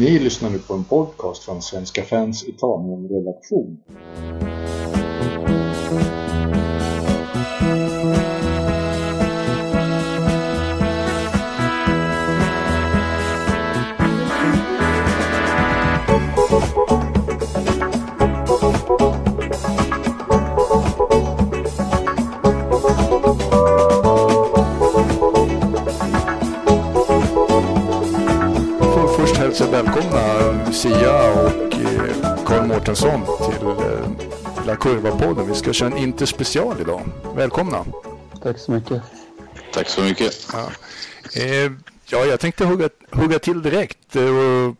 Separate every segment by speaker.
Speaker 1: Ni lyssnar nu på en podcast från Svenska fans Italien-redaktion.
Speaker 2: Mårtensson till eh, La Curva-podden. Vi ska köra en Inter-special idag. Välkomna!
Speaker 3: Tack så mycket.
Speaker 4: Tack så mycket.
Speaker 2: Ja, eh, ja jag tänkte hugga, hugga till direkt eh, och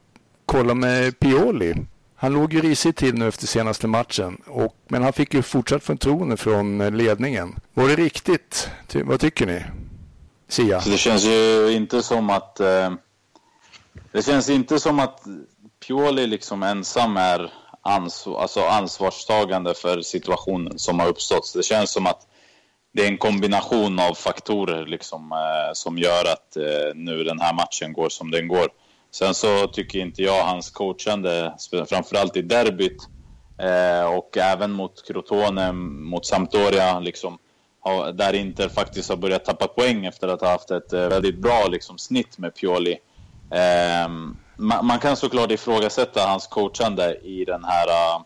Speaker 2: kolla med Pioli. Han låg ju risigt till nu efter senaste matchen, och, men han fick ju fortsatt förtroende från ledningen. Var det riktigt? Ty, vad tycker ni? Sia?
Speaker 4: Så det känns ju inte som att... Eh, det känns inte som att Pioli liksom ensam är ansvar, alltså ansvarstagande för situationen som har uppstått. Så det känns som att det är en kombination av faktorer liksom, eh, som gör att eh, nu den här matchen går som den går. Sen så tycker inte jag hans coachande, framförallt i derbyt eh, och även mot Crotone, mot Sampdoria, liksom, har, där Inter faktiskt har börjat tappa poäng efter att ha haft ett eh, väldigt bra liksom, snitt med Pioli. Ehm, man, man, kan såklart ifrågasätta hans coachande i den här uh,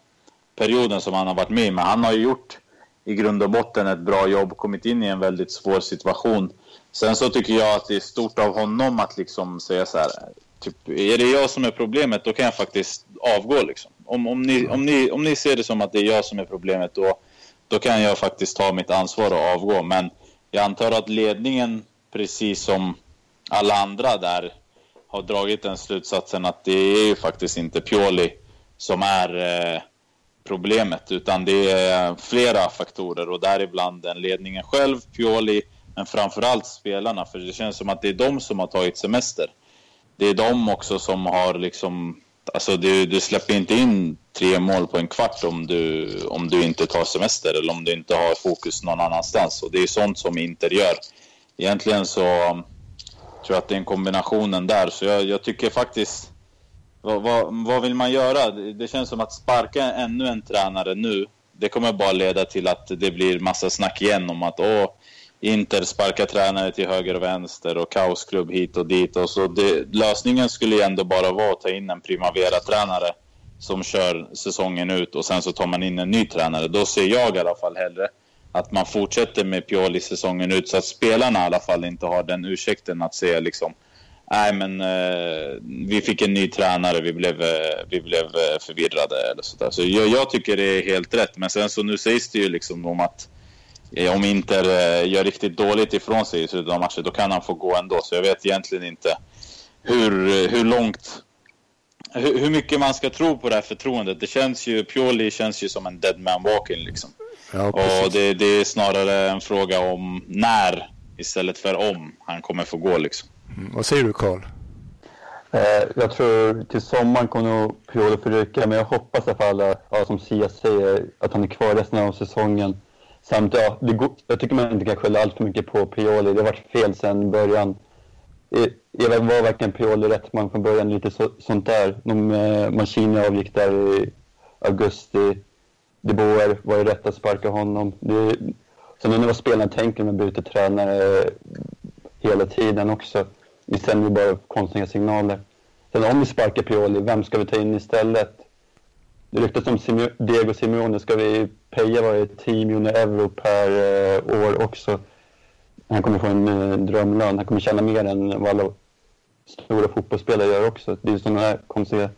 Speaker 4: perioden som han har varit med i, men han har ju gjort i grund och botten ett bra jobb, kommit in i en väldigt svår situation. Sen så tycker jag att det är stort av honom att liksom säga så här, typ, är det jag som är problemet, då kan jag faktiskt avgå liksom. Om, om, ni, om, ni, om ni ser det som att det är jag som är problemet, då, då kan jag faktiskt ta mitt ansvar och avgå. Men jag antar att ledningen, precis som alla andra där, har dragit den slutsatsen att det är ju faktiskt inte Pioli som är eh, problemet, utan det är flera faktorer och däribland den ledningen själv, Pioli, men framförallt spelarna, för det känns som att det är de som har tagit semester. Det är de också som har liksom, alltså du, du släpper inte in tre mål på en kvart om du, om du inte tar semester eller om du inte har fokus någon annanstans och det är sånt som Inter gör. Egentligen så tror jag att det är en kombinationen där, så jag, jag tycker faktiskt vad, vad, vad, vill man göra? Det känns som att sparka ännu en tränare nu, det kommer bara leda till att det blir massa snack igen om att åh, Inter sparkar tränare till höger och vänster och kaosklubb hit och dit. Och så det, lösningen skulle ju ändå bara vara att ta in en Primavera-tränare som kör säsongen ut och sen så tar man in en ny tränare. Då ser jag i alla fall hellre att man fortsätter med Pioli säsongen ut så att spelarna i alla fall inte har den ursäkten att säga liksom nej men eh, vi fick en ny tränare, vi blev, eh, vi blev eh, förvirrade eller sådär. Så jag, jag, tycker det är helt rätt. Men sen så nu sägs det ju liksom om att eh, om Inter eh, gör riktigt dåligt ifrån sig i slutet av matchen, då kan han få gå ändå. Så jag vet egentligen inte hur, eh, hur långt hur, hur mycket man ska tro på det här förtroendet. Det känns ju, Pioli känns ju som en dead man walking liksom. Ja, och det, det, är snarare en fråga om när istället för om han kommer få gå liksom.
Speaker 2: Mm. Vad säger du Karl?
Speaker 3: Eh, jag tror till sommaren kommer nog Pioli få ryka, men jag hoppas i alla fall, ja, som Sia säger, att han är kvar resten av säsongen. Samt, ja, det går, jag tycker man inte kan skälla allt för mycket på Pioli. Det har varit fel sedan början. Jag var verkligen Pioli rätt man från början, lite så, sånt där. De, eh, Mancini avgick där i augusti. De Boer var ju rätt att sparka honom. Det, sen undrar vad spelarna tänker när de byter tränare eh, hela tiden också. Vi sänder ju bara konstiga signaler. Sen om vi sparkar Pioli, vem ska vi ta in istället? Det ryktas om Simeo, Diego Simeone. Ska vi peja varje 10 miljoner euro per eh, år också? Han kommer få en eh, drömlön. Han kommer tjäna mer än vad alla stora fotbollsspelare gör också. Det är sådana här konstiga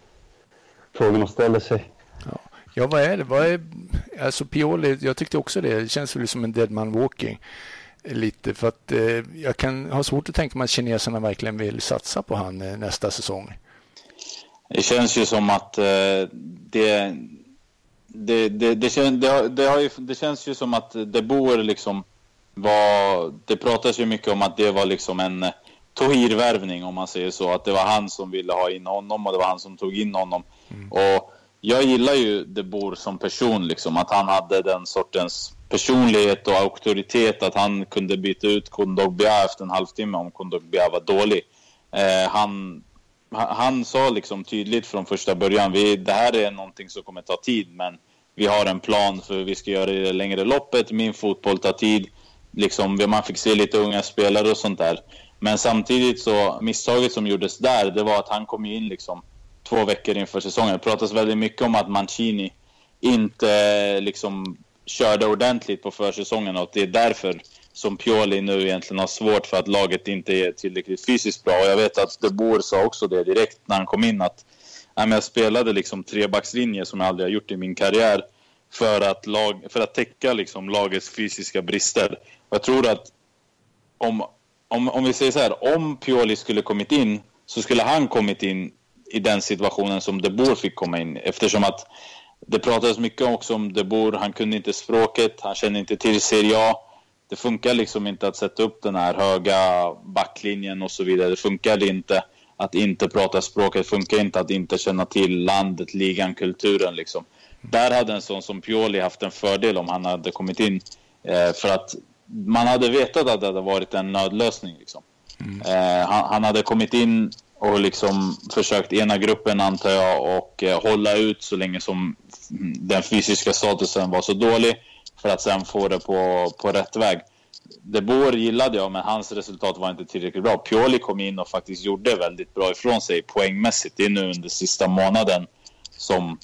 Speaker 3: frågor man ställer sig.
Speaker 2: Ja, ja vad är det? Vad är, alltså Pioli, jag tyckte också det. Det känns väl som en dead man walking lite för att eh, jag kan ha svårt att tänka mig att kineserna verkligen vill satsa på han eh, nästa säsong.
Speaker 4: Det känns ju som att eh, det, det, det, det, kän, det, det, har ju, det känns ju som att det bor liksom var, det pratas ju mycket om att det var liksom en Tohir-värvning om man säger så. Att det var han som ville ha in honom och det var han som tog in honom. Mm. Och jag gillar ju De Boer som person, liksom, att han hade den sortens personlighet och auktoritet att han kunde byta ut Kondogbia efter en halvtimme om Kondogbia var dålig. Eh, han han sa liksom tydligt från första början, vi, det här är någonting som kommer ta tid, men vi har en plan för hur vi ska göra i det längre loppet. Min fotboll tar tid. Liksom, man fick se lite unga spelare och sånt där. Men samtidigt så, misstaget som gjordes där, det var att han kom in liksom två veckor inför säsongen. Det pratas väldigt mycket om att Mancini inte liksom körde ordentligt på försäsongen och att det är därför som Pioli nu egentligen har svårt för att laget inte är tillräckligt fysiskt bra. Och jag vet att De Boer sa också det direkt när han kom in att jag spelade liksom trebackslinje som jag aldrig har gjort i min karriär för att, lag, för att täcka liksom lagets fysiska brister. Jag tror att om, om, om vi säger så här, om Pioli skulle kommit in så skulle han kommit in i den situationen som De Boer fick komma in eftersom att det pratades mycket också om De Boer, han kunde inte språket, han kände inte till Serie A. Det funkar liksom inte att sätta upp den här höga backlinjen och så vidare. Det funkade inte att inte prata språket, det funkar inte att inte känna till landet, ligan, kulturen liksom. Där hade en sån som Pioli haft en fördel om han hade kommit in. Eh, för att man hade vetat att det hade varit en nödlösning. Liksom. Mm. Eh, han, han, hade kommit in och liksom försökt ena gruppen antar jag och eh, hålla ut så länge som den fysiska statusen var så dålig för att sen få det på, på rätt väg. De Boer gillade jag, men hans resultat var inte tillräckligt bra. Pioli kom in och faktiskt gjorde väldigt bra ifrån sig poängmässigt. Det är nu under sista månaden som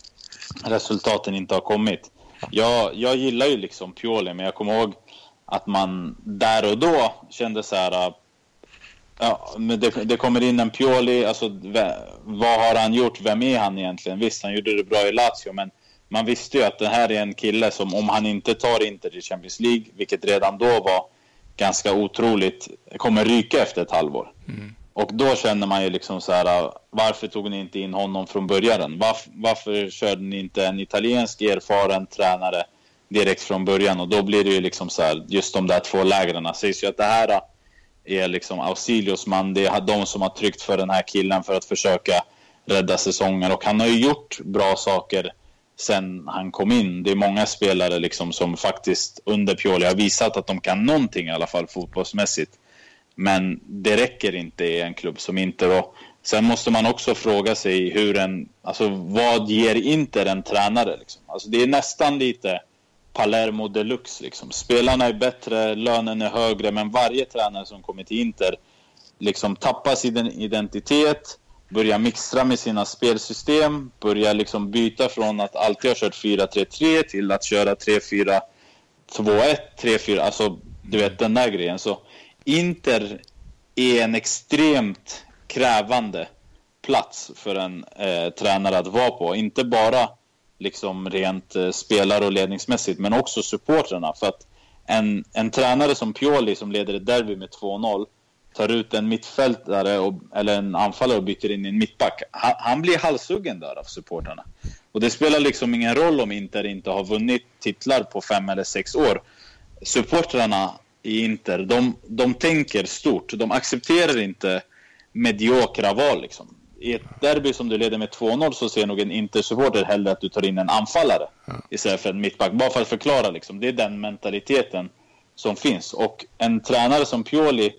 Speaker 4: resultaten inte har kommit. Jag, jag gillar ju liksom Pioli, men jag kommer ihåg att man där och då kände så här... Ja, men det, det kommer in en Pioli, alltså vad har han gjort? Vem är han egentligen? Visst, han gjorde det bra i Lazio, men man visste ju att det här är en kille som om han inte tar Inter till Champions League, vilket redan då var ganska otroligt, kommer ryka efter ett halvår. Mm. Och då känner man ju liksom så här, varför tog ni inte in honom från början? Varför, varför körde ni inte en italiensk erfaren tränare direkt från början? Och då blir det ju liksom så här, just de där två lägren. Sägs ju att det här är liksom Ausilios man, det är de som har tryckt för den här killen för att försöka rädda säsongen. Och han har ju gjort bra saker sen han kom in. Det är många spelare liksom som faktiskt under Pioli har visat att de kan någonting i alla fall fotbollsmässigt. Men det räcker inte i en klubb som Inter. då. sen måste man också fråga sig hur en, alltså vad ger Inter en tränare? Liksom? Alltså det är nästan lite Palermo deluxe. Liksom. Spelarna är bättre, lönen är högre, men varje tränare som kommer till Inter liksom tappar sin identitet, börjar mixtra med sina spelsystem, börjar liksom byta från att alltid ha kört 4-3-3 till att köra 3-4-2-1, 3-4, alltså du vet den där grejen. Så Inter är en extremt krävande plats för en eh, tränare att vara på. Inte bara liksom rent eh, spelar och ledningsmässigt, men också supportrarna. För att en, en tränare som Pioli som leder ett derby med 2-0 tar ut en mittfältare och, eller en anfallare och byter in i en mittback. Han, han blir halshuggen där av supportrarna. Och det spelar liksom ingen roll om Inter inte har vunnit titlar på fem eller sex år. Supportrarna i Inter, de, de tänker stort. De accepterar inte mediokra val. Liksom. I ett derby som du leder med 2-0 så ser nog en Inter-supporter hellre att du tar in en anfallare ja. istället för en mittback. Bara för att förklara, liksom. det är den mentaliteten som finns. Och en tränare som Pioli,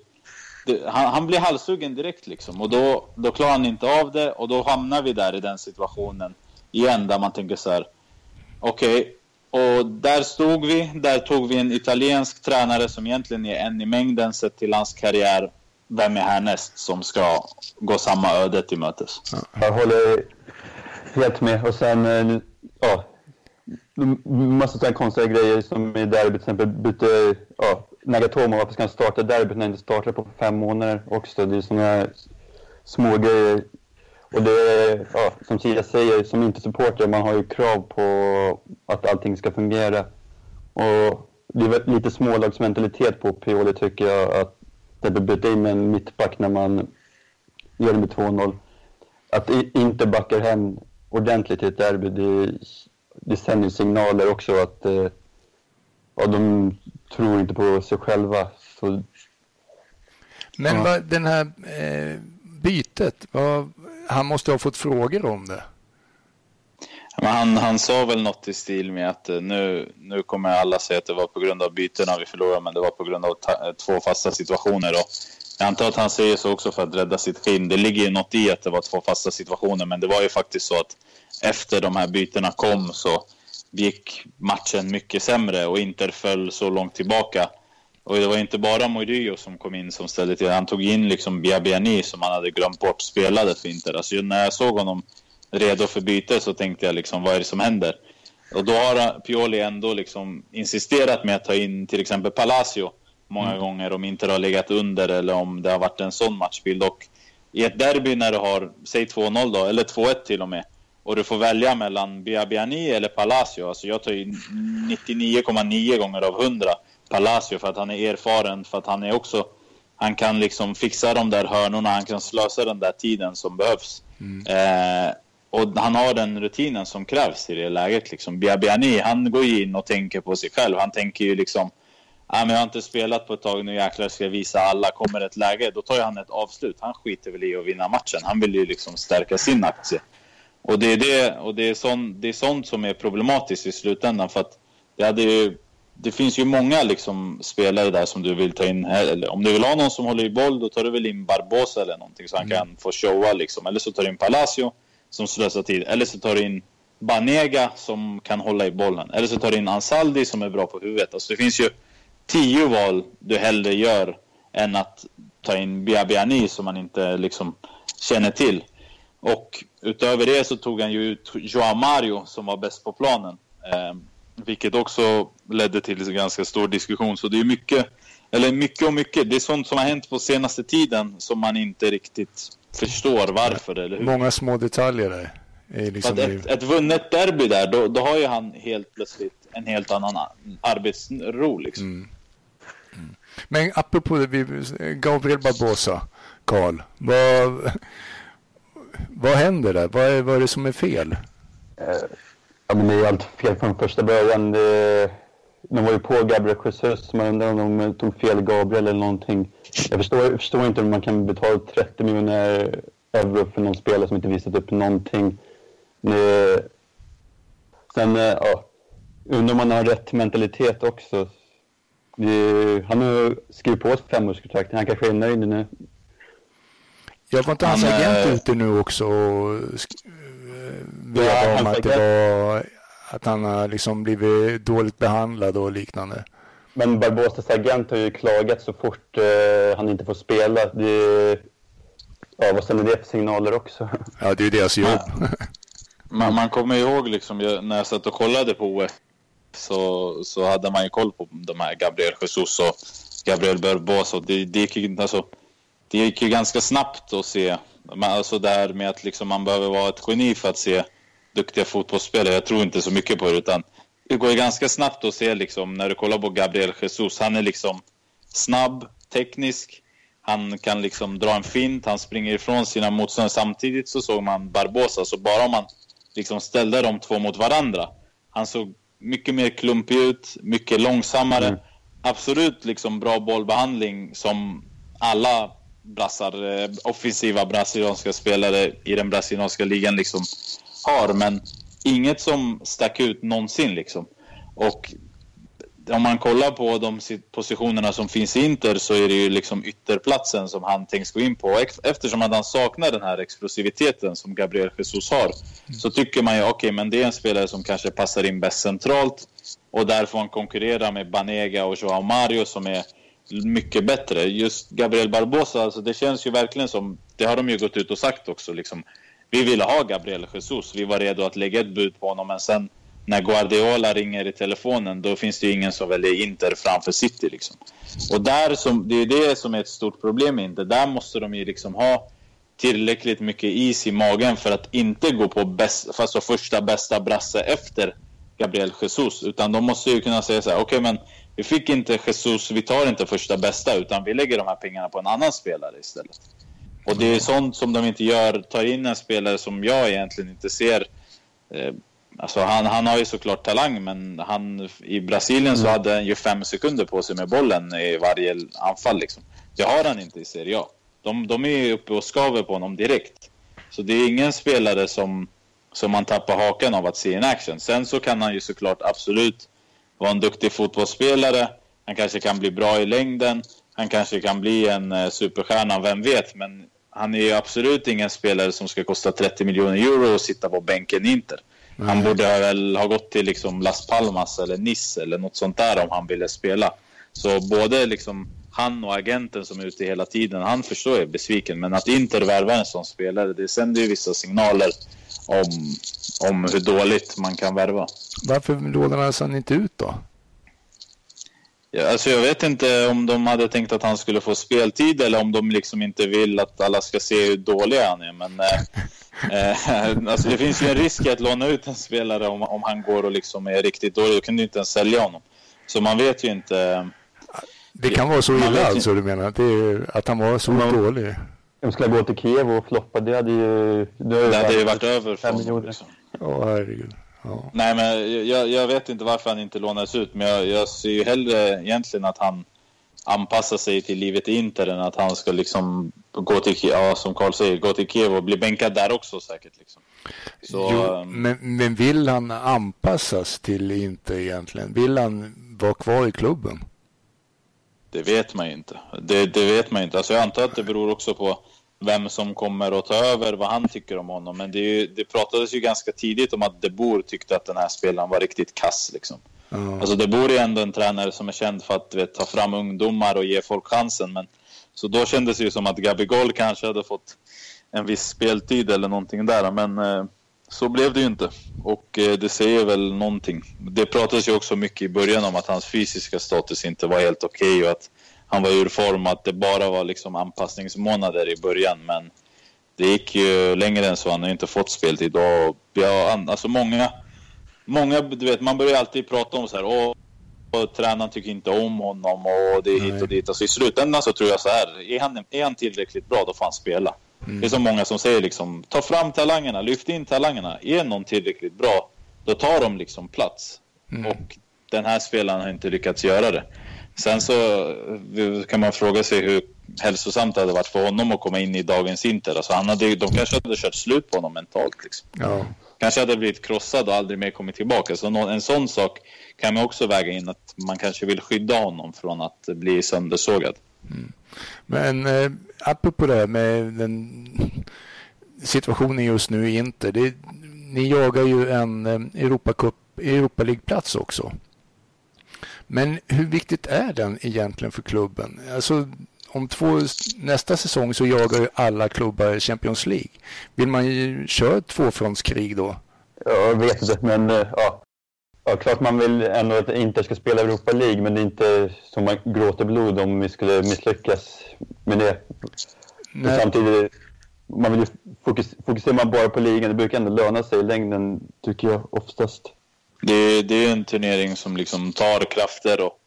Speaker 4: det, han, han, blir halshuggen direkt liksom. Och då, då klarar han inte av det och då hamnar vi där i den situationen igen där man tänker så här. Okej, okay, och där stod vi. Där tog vi en italiensk tränare som egentligen är en i mängden sett till hans karriär. Vem är härnäst som ska gå samma öde till mötes?
Speaker 3: Jag håller helt med. Och sen, eh, ja, massa sådana konstiga grejer som i derbyt till exempel bytte, ja, Nagatomo, varför ska han starta derbyt när han inte startar på fem månader också? Det är sådana små grejer och det är, ja, som Sida säger, som inte supporter, man har ju krav på att allting ska fungera. Och det är lite smålagsmentalitet på Pioli tycker jag, att det byta in med en mittback när man gör det med 2-0. Att inte backa hem ordentligt i ett derby, det, det sänder signaler också att eh, ja, de tror inte på sig själva. Så,
Speaker 2: Men ja. vad, den här eh, bytet, vad, han måste ha fått frågor om det.
Speaker 4: Men han, han sa väl något i stil med att eh, nu, nu kommer alla säga att det var på grund av bytena vi förlorade, men det var på grund av ta, eh, två fasta situationer. Då. Jag antar att han säger så också för att rädda sitt skinn. Det ligger ju något i att det var två fasta situationer, men det var ju faktiskt så att efter de här bytena kom så gick matchen mycket sämre och Inter föll så långt tillbaka. Och det var inte bara Mourinho som kom in som ställde till. Han tog in liksom Biabiani som han hade glömt bort spelade för Inter. Alltså när jag såg honom redo för byte så tänkte jag liksom vad är det som händer? Och då har Pioli ändå liksom insisterat med att ta in till exempel Palacio många mm. gånger om Inter har legat under eller om det har varit en sån matchbild. Och i ett derby när du har, säg 2-0 då, eller 2-1 till och med, och du får välja mellan Biabiani eller Palacio. Alltså jag tar ju 99,9 gånger av 100 Palacio för att han är erfaren, för att han är också... Han kan liksom fixa de där hörnorna, han kan slösa den där tiden som behövs. Mm. Eh, och han har den rutinen som krävs i det läget. Liksom. Biabiani, han går ju in och tänker på sig själv. Han tänker ju liksom... Ah, men jag har inte spelat på ett tag, nu jäklar ska jag visa alla. Kommer ett läge, då tar han ett avslut. Han skiter väl i att vinna matchen. Han vill ju liksom stärka sin aktie. Och det är, det, och det är, sån, det är sånt som är problematiskt i slutändan. För att det, hade ju, det finns ju många liksom spelare där som du vill ta in. Här, eller om du vill ha någon som håller i boll, då tar du väl in Barbosa eller någonting så han mm. kan få showa. Liksom. Eller så tar du in Palacio som slösar tid. Eller så tar du in Banega som kan hålla i bollen. Eller så tar du in Ansaldi som är bra på huvudet. Alltså det finns ju tio val du hellre gör än att ta in Biabiani som man inte liksom känner till. Och utöver det så tog han ju ut Joao Mario som var bäst på planen. Eh, vilket också ledde till en ganska stor diskussion. Så det är mycket, eller mycket och mycket. Det är sånt som har hänt på senaste tiden som man inte riktigt förstår varför. Eller hur?
Speaker 2: Många små detaljer där.
Speaker 4: Liksom ett, ett vunnet derby där, då, då har ju han helt plötsligt en helt annan arbetsro. Liksom. Mm.
Speaker 2: Mm. Men apropå det, Gabriel Barbosa, Karl. Vad, vad händer där? Vad är, vad är det som är fel?
Speaker 3: Eh, ja, men det är allt fel från första början. Det, de var ju på Gabriel Jesus. Man undrar om de tog fel Gabriel eller någonting. Jag förstår, jag förstår inte hur man kan betala 30 miljoner euro för någon spelare som inte visat upp någonting. Sen, eh, ja, undrar om man har rätt mentalitet också. Han har skrivit på ett femårskontrakt. Han kanske är nöjd nu.
Speaker 2: Jag var inte hans agent äh, ute nu också och vevade ja, om att det var att han har liksom blivit dåligt behandlad och liknande.
Speaker 3: Men Barbosas agent har ju klagat så fort uh, han inte får spela. Det, ja, vad sänder det för signaler också?
Speaker 2: Ja, det är ju deras jobb.
Speaker 4: man, man kommer ihåg liksom, när jag satt och kollade på OS så, så hade man ju koll på de här Gabriel Jesus och Gabriel Barbosa. Det, det gick ju alltså, det gick ju ganska snabbt att se. Alltså det här med att liksom man behöver vara ett geni för att se duktiga fotbollsspelare. Jag tror inte så mycket på det utan det går ju ganska snabbt att se liksom när du kollar på Gabriel Jesus. Han är liksom snabb, teknisk. Han kan liksom dra en fint, han springer ifrån sina motståndare. Samtidigt så såg man Barbosa, så bara om man liksom ställde de två mot varandra. Han såg mycket mer klumpig ut, mycket långsammare. Mm. Absolut liksom bra bollbehandling som alla brassar, eh, offensiva brasilianska spelare i den brasilianska ligan liksom har. Men inget som stack ut någonsin liksom. Och om man kollar på de positionerna som finns i Inter så är det ju liksom ytterplatsen som han tänks gå in på. Eftersom att han saknar den här explosiviteten som Gabriel Jesus har så tycker man ju okej, okay, men det är en spelare som kanske passar in bäst centralt och där får han konkurrera med Banega och Joao Mario som är mycket bättre. Just Gabriel Barbosa, alltså det känns ju verkligen som, det har de ju gått ut och sagt också, liksom, vi ville ha Gabriel Jesus, vi var redo att lägga ett bud på honom, men sen när Guardiola ringer i telefonen, då finns det ju ingen som väljer Inter framför City. Liksom. Och där som, det är det som är ett stort problem med Inter. Där måste de ju liksom ha tillräckligt mycket is i magen för att inte gå på bäst, alltså första bästa brasse efter Gabriel Jesus. Utan de måste ju kunna säga så här, okej okay, men vi fick inte Jesus, vi tar inte första bästa utan vi lägger de här pengarna på en annan spelare istället. Och det är sånt som de inte gör, tar in en spelare som jag egentligen inte ser. Eh, alltså han, han har ju såklart talang men han, i Brasilien så mm. hade han ju fem sekunder på sig med bollen i varje anfall. Liksom. Det har han inte i Serie A. De, de är uppe och skaver på honom direkt. Så det är ingen spelare som, som man tappar hakan av att se in action. Sen så kan han ju såklart absolut vara en duktig fotbollsspelare. Han kanske kan bli bra i längden. han kanske kan bli en eh, superstjärna, vem vet. Men han är ju absolut ingen spelare som ska kosta 30 miljoner euro och sitta på bänken i Inter. Mm. Han borde väl ha gått till liksom Las Palmas eller Nice eller något sånt där om han ville spela. Så både liksom han och agenten som är ute hela tiden, han förstår jag besviken. Men att Inter värvar en sån spelare, det sänder ju vissa signaler om, om hur dåligt man kan värva.
Speaker 2: Varför lånades han inte ut då?
Speaker 4: Ja, alltså jag vet inte om de hade tänkt att han skulle få speltid eller om de liksom inte vill att alla ska se hur dålig han är. Men eh, eh alltså det finns ju en risk att låna ut en spelare om, om han går och liksom är riktigt dålig. Då kan du inte ens sälja honom. Så man vet ju inte.
Speaker 2: Det kan vara så illa alltså du menar? Att, är, att han var så man, dålig?
Speaker 3: De skulle gå till Kiev och floppa. Det hade ju...
Speaker 4: Det, hade, det hade ju varit över för honom.
Speaker 2: Liksom. Ja, herregud. Ja.
Speaker 4: Nej, men jag, jag, vet inte varför han inte lånades ut, men jag, jag ser ju hellre egentligen att han anpassar sig till livet i Inter än att han ska liksom gå till, ja, som Carl säger, gå till Kiev och bli bänkad där också säkert. Liksom.
Speaker 2: Så, jo, um, men, men vill han anpassas till Inter egentligen? Vill han vara kvar i klubben?
Speaker 4: Det vet man ju inte. Det, det vet man inte. Alltså jag antar att det beror också på vem som kommer att ta över, vad han tycker om honom. Men det, ju, det pratades ju ganska tidigt om att De Boer tyckte att den här spelaren var riktigt kass. Liksom. Mm. Alltså De Boer är ändå en tränare som är känd för att vet, ta fram ungdomar och ge folk chansen. Men, så då kändes det ju som att Gabigol kanske hade fått en viss speltid eller någonting där. Men eh, så blev det ju inte. Och eh, det säger väl någonting. Det pratades ju också mycket i början om att hans fysiska status inte var helt okej okay och att han var ur form, att det bara var liksom anpassningsmånader i början. Men det gick ju längre än så. Han har inte fått speltid. Och ja, alltså många, många, du vet, man börjar alltid prata om så här. Och, och tränaren tycker inte om honom och det är hit och dit. Alltså, I slutändan så tror jag så här. Är han, är han tillräckligt bra, då får han spela. Mm. Det är så många som säger liksom, ta fram talangerna, lyft in talangerna. Är någon tillräckligt bra, då tar de liksom plats. Mm. Och den här spelaren har inte lyckats göra det. Sen så kan man fråga sig hur hälsosamt det hade varit för honom att komma in i dagens Inter. Alltså han hade, de kanske hade kört slut på honom mentalt. Liksom. Ja. Kanske hade blivit krossad och aldrig mer kommit tillbaka. Så en sån sak kan man också väga in att man kanske vill skydda honom från att bli söndersågad. Mm.
Speaker 2: Men eh, apropå det med den situationen just nu i Inter. Det, ni jagar ju en eh, Europacup, Europa League-plats också. Men hur viktigt är den egentligen för klubben? Alltså, om två, nästa säsong så jagar ju alla klubbar Champions League. Vill man ju köra ett tvåfrontskrig då?
Speaker 3: Jag vet inte, men eh, ja. ja. Klart man vill ändå att Inter ska spela Europa League, men det är inte som man gråter blod om vi skulle misslyckas med det. Samtidigt, man vill ju fokus, fokuserar man bara på ligan, det brukar ändå löna sig i längden, tycker jag oftast
Speaker 4: det, det är en turnering som liksom tar krafter och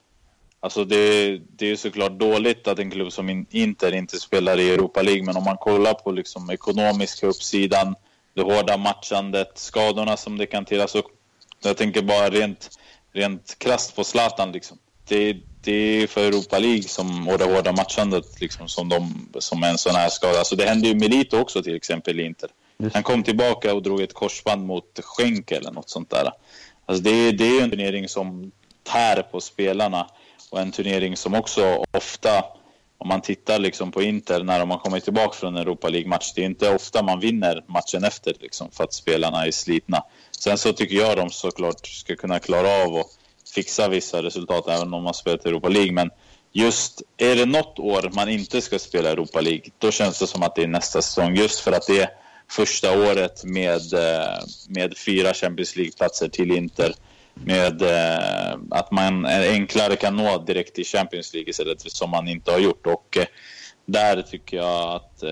Speaker 4: Alltså det, det är såklart dåligt att en klubb som Inter inte spelar i Europa League, men om man kollar på liksom ekonomiska uppsidan, det hårda matchandet, skadorna som det kan till. Alltså, jag tänker bara rent, rent krasst på Zlatan. Liksom. Det, det är för Europa League som, och det hårda matchandet liksom, som, de, som en sån här skada. Alltså, det hände ju Milito också till exempel i Inter. Han kom tillbaka och drog ett korsband mot Schenk eller något sånt där. Alltså det, det är en turnering som tär på spelarna och en turnering som också ofta, om man tittar liksom på Inter när de har kommit tillbaka från en Europa League-match, det är inte ofta man vinner matchen efter liksom, för att spelarna är slitna. Sen så tycker jag de såklart ska kunna klara av och fixa vissa resultat även om man spelat Europa League. Men just är det något år man inte ska spela Europa League, då känns det som att det är nästa säsong. Just för att det är första året med, eh, med fyra Champions League-platser till Inter. Med eh, att man enklare kan nå direkt till Champions League istället som man inte har gjort. Och eh, där tycker jag att...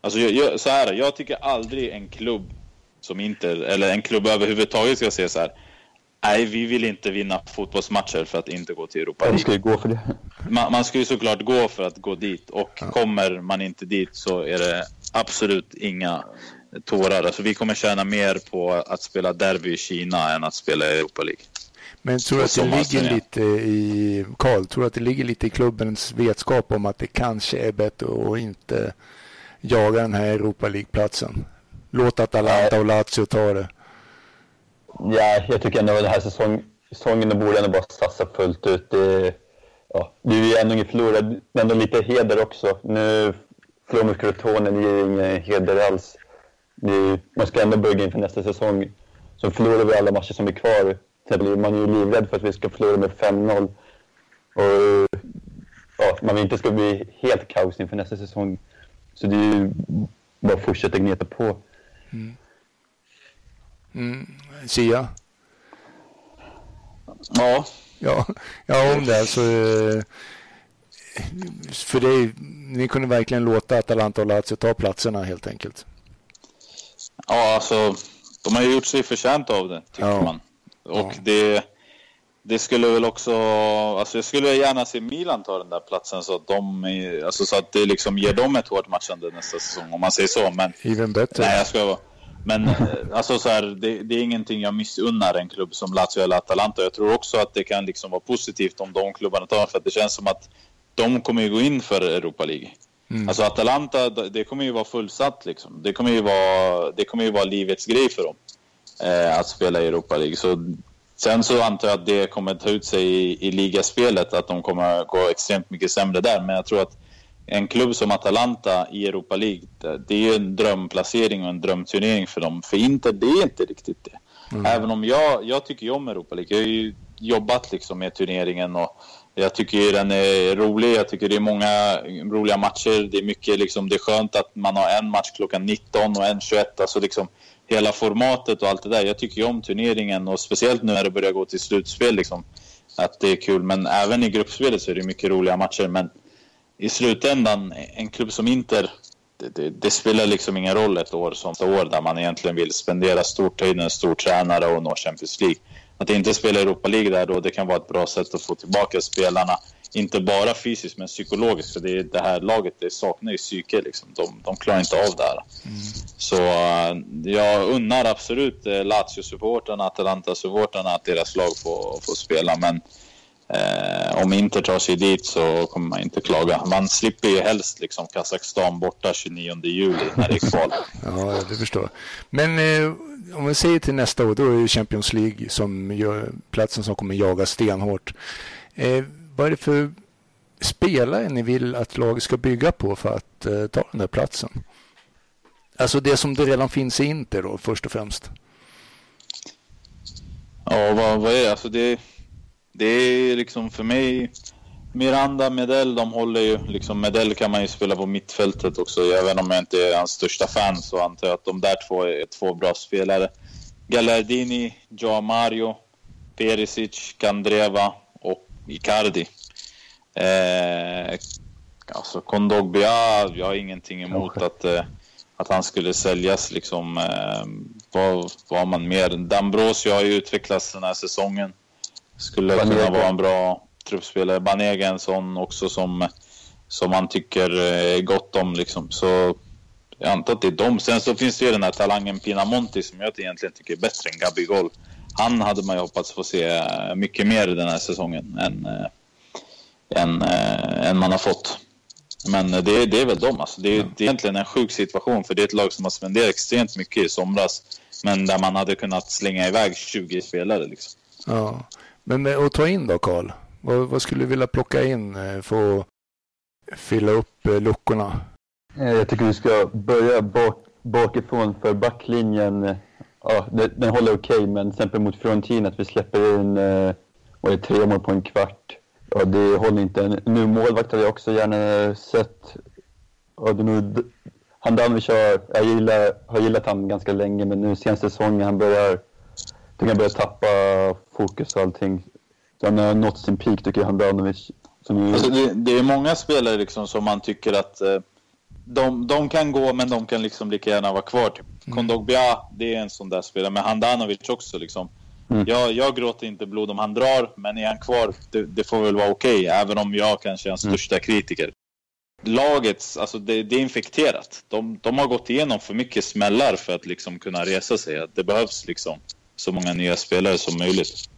Speaker 4: Alltså jag, så här, jag tycker aldrig en klubb som Inter, eller en klubb överhuvudtaget ska säga så här. Nej, vi vill inte vinna fotbollsmatcher för att inte gå till Europa
Speaker 3: League. Man ska ju gå för det.
Speaker 4: Man, man ska ju såklart gå för att gå dit och ja. kommer man inte dit så är det absolut inga tårar. Alltså, vi kommer tjäna mer på att spela derby i Kina än att spela i Europa League.
Speaker 2: Men tror du att det ligger lite i, Karl, tror att det ligger lite i klubbens vetskap om att det kanske är bättre att inte jaga den här Europa League-platsen? Låt Atalanta och Lazio ta det.
Speaker 3: Ja, jag tycker ändå att den här säsong, säsongen borde ändå bara satsa fullt ut. Det, ja, det är ju ändå ingen förlorad, men ändå lite heder också. Nu förlorar mot Crotone, det ger ingen heder alls. Det, man ska ändå börja inför nästa säsong. Så förlorar vi alla matcher som är kvar. Man är ju livrädd för att vi ska förlora med 5-0. Och ja, man inte ska bli helt kaos inför nästa säsong. Så det är ju bara att fortsätta gneta på. Mm.
Speaker 2: Mm. Sia?
Speaker 4: Ja.
Speaker 2: Ja, ja om det. Alltså, för det, ni kunde verkligen låta Atalanta och Lazio ta platserna helt enkelt.
Speaker 4: Ja, alltså de har ju gjort sig förtjänta av det, tycker ja. man. Och ja. det, det skulle väl också, alltså jag skulle gärna se Milan ta den där platsen så att de, alltså så att det liksom ger dem ett hårt matchande nästa säsong om man säger så. Men,
Speaker 2: Even better.
Speaker 4: Nej, jag ska vara. Men eh, alltså så här, det, det, är ingenting jag missunnar en klubb som Lazio eller Atalanta. Jag tror också att det kan liksom vara positivt om de klubbarna tar för att det känns som att de kommer ju gå in för Europa League. Mm. Alltså Atalanta, det kommer ju vara fullsatt liksom. Det kommer ju vara, det kommer ju vara livets grej för dem. Eh, att spela i Europa League. Så, sen så antar jag att det kommer ta ut sig i, i ligaspelet, att de kommer gå extremt mycket sämre där. Men jag tror att en klubb som Atalanta i Europa League, det är ju en drömplacering och en drömturnering för dem. För Inter, det är inte riktigt det. Mm. Även om jag, jag tycker ju om Europa League. Jag har ju jobbat liksom med turneringen och jag tycker den är rolig. Jag tycker det är många roliga matcher. Det är mycket liksom, det är skönt att man har en match klockan 19 och en 21. Alltså liksom hela formatet och allt det där. Jag tycker ju om turneringen och speciellt nu när det börjar gå till slutspel liksom. Att det är kul. Men även i gruppspelet så är det mycket roliga matcher. Men i slutändan, en klubb som Inter, det, det, det, spelar liksom ingen roll ett år som ett år där man egentligen vill spendera stor tid med en stor tränare och nå Champions League. Att inte spela Europa League där då, det kan vara ett bra sätt att få tillbaka spelarna. Inte bara fysiskt men psykologiskt. För det, det här laget det saknar ju psyke. Liksom. De, de klarar inte av det här. Mm. Så uh, jag unnar absolut uh, Lazio-supportrarna, Atalanta-supportrarna att deras lag får, får spela. Men Eh, om Inter tar sig dit så kommer man inte klaga. Man slipper ju helst liksom Kazakstan borta 29 juli när det är kval.
Speaker 2: ja, det förstår Men eh, om vi säger till nästa år, då är det Champions League som gör platsen som kommer jaga stenhårt. Eh, vad är det för spelare ni vill att laget ska bygga på för att eh, ta den där platsen? Alltså det som det redan finns i Inter då, först och främst.
Speaker 4: Ja, vad, vad är det? Alltså det det är liksom för mig Miranda, Medell, de håller ju liksom Medell kan man ju spela på mittfältet också. Även om jag inte är hans största fan så antar jag att de där två är två bra spelare. Gallardini, Joao Mario, Perisic, Kandreva och Icardi. Eh, alltså Kondogbia, jag har ingenting emot okay. att, eh, att han skulle säljas liksom. Eh, vad, vad man mer? Dambrosio har ju utvecklats den här säsongen. Skulle kunna vara en bra truppspelare. Banega är en sån också som, som man tycker är gott om. Liksom. Så jag antar att det är dem. Sen så finns det ju den här talangen Pinamonti som jag egentligen tycker är bättre än Gabigol. Han hade man ju hoppats få se mycket mer den här säsongen än, äh, än, äh, än man har fått. Men det, det är väl dem. Alltså. Det, är, det är egentligen en sjuk situation för det är ett lag som har spenderat extremt mycket i somras. Men där man hade kunnat slänga iväg 20 spelare. Liksom.
Speaker 2: Ja. Men att ta in då, Karl? Vad, vad, skulle du vilja plocka in eh, för att fylla upp eh, luckorna?
Speaker 3: Eh, jag tycker vi ska börja bak, bakifrån för backlinjen. Ja, den, den håller okej, okay, men till exempel mot Fiorentina att vi släpper in vad är tre mål på en kvart. Ja, det håller inte. Nu målvakt hade jag också gärna sett. Ja, det nu, Handanovic har, jag gillar, har gillat han ganska länge, men nu senaste säsongen han börjar tycker han börjar tappa fokus och allting. Han har nått sin peak tycker jag, Handanovic.
Speaker 4: Som... Alltså, det, det, är många spelare liksom som man tycker att eh, de, de kan gå men de kan liksom lika gärna vara kvar. Typ. Mm. Kondogbia, det är en sån där spelare. Men Handanovic också liksom. Mm. Jag, jag gråter inte blod om han drar, men är han kvar, det, det får väl vara okej. Okay, även om jag kanske är hans mm. största kritiker. Laget, alltså det, det, är infekterat. De, de har gått igenom för mycket smällar för att liksom kunna resa sig. Det behövs liksom så många nya spelare som möjligt.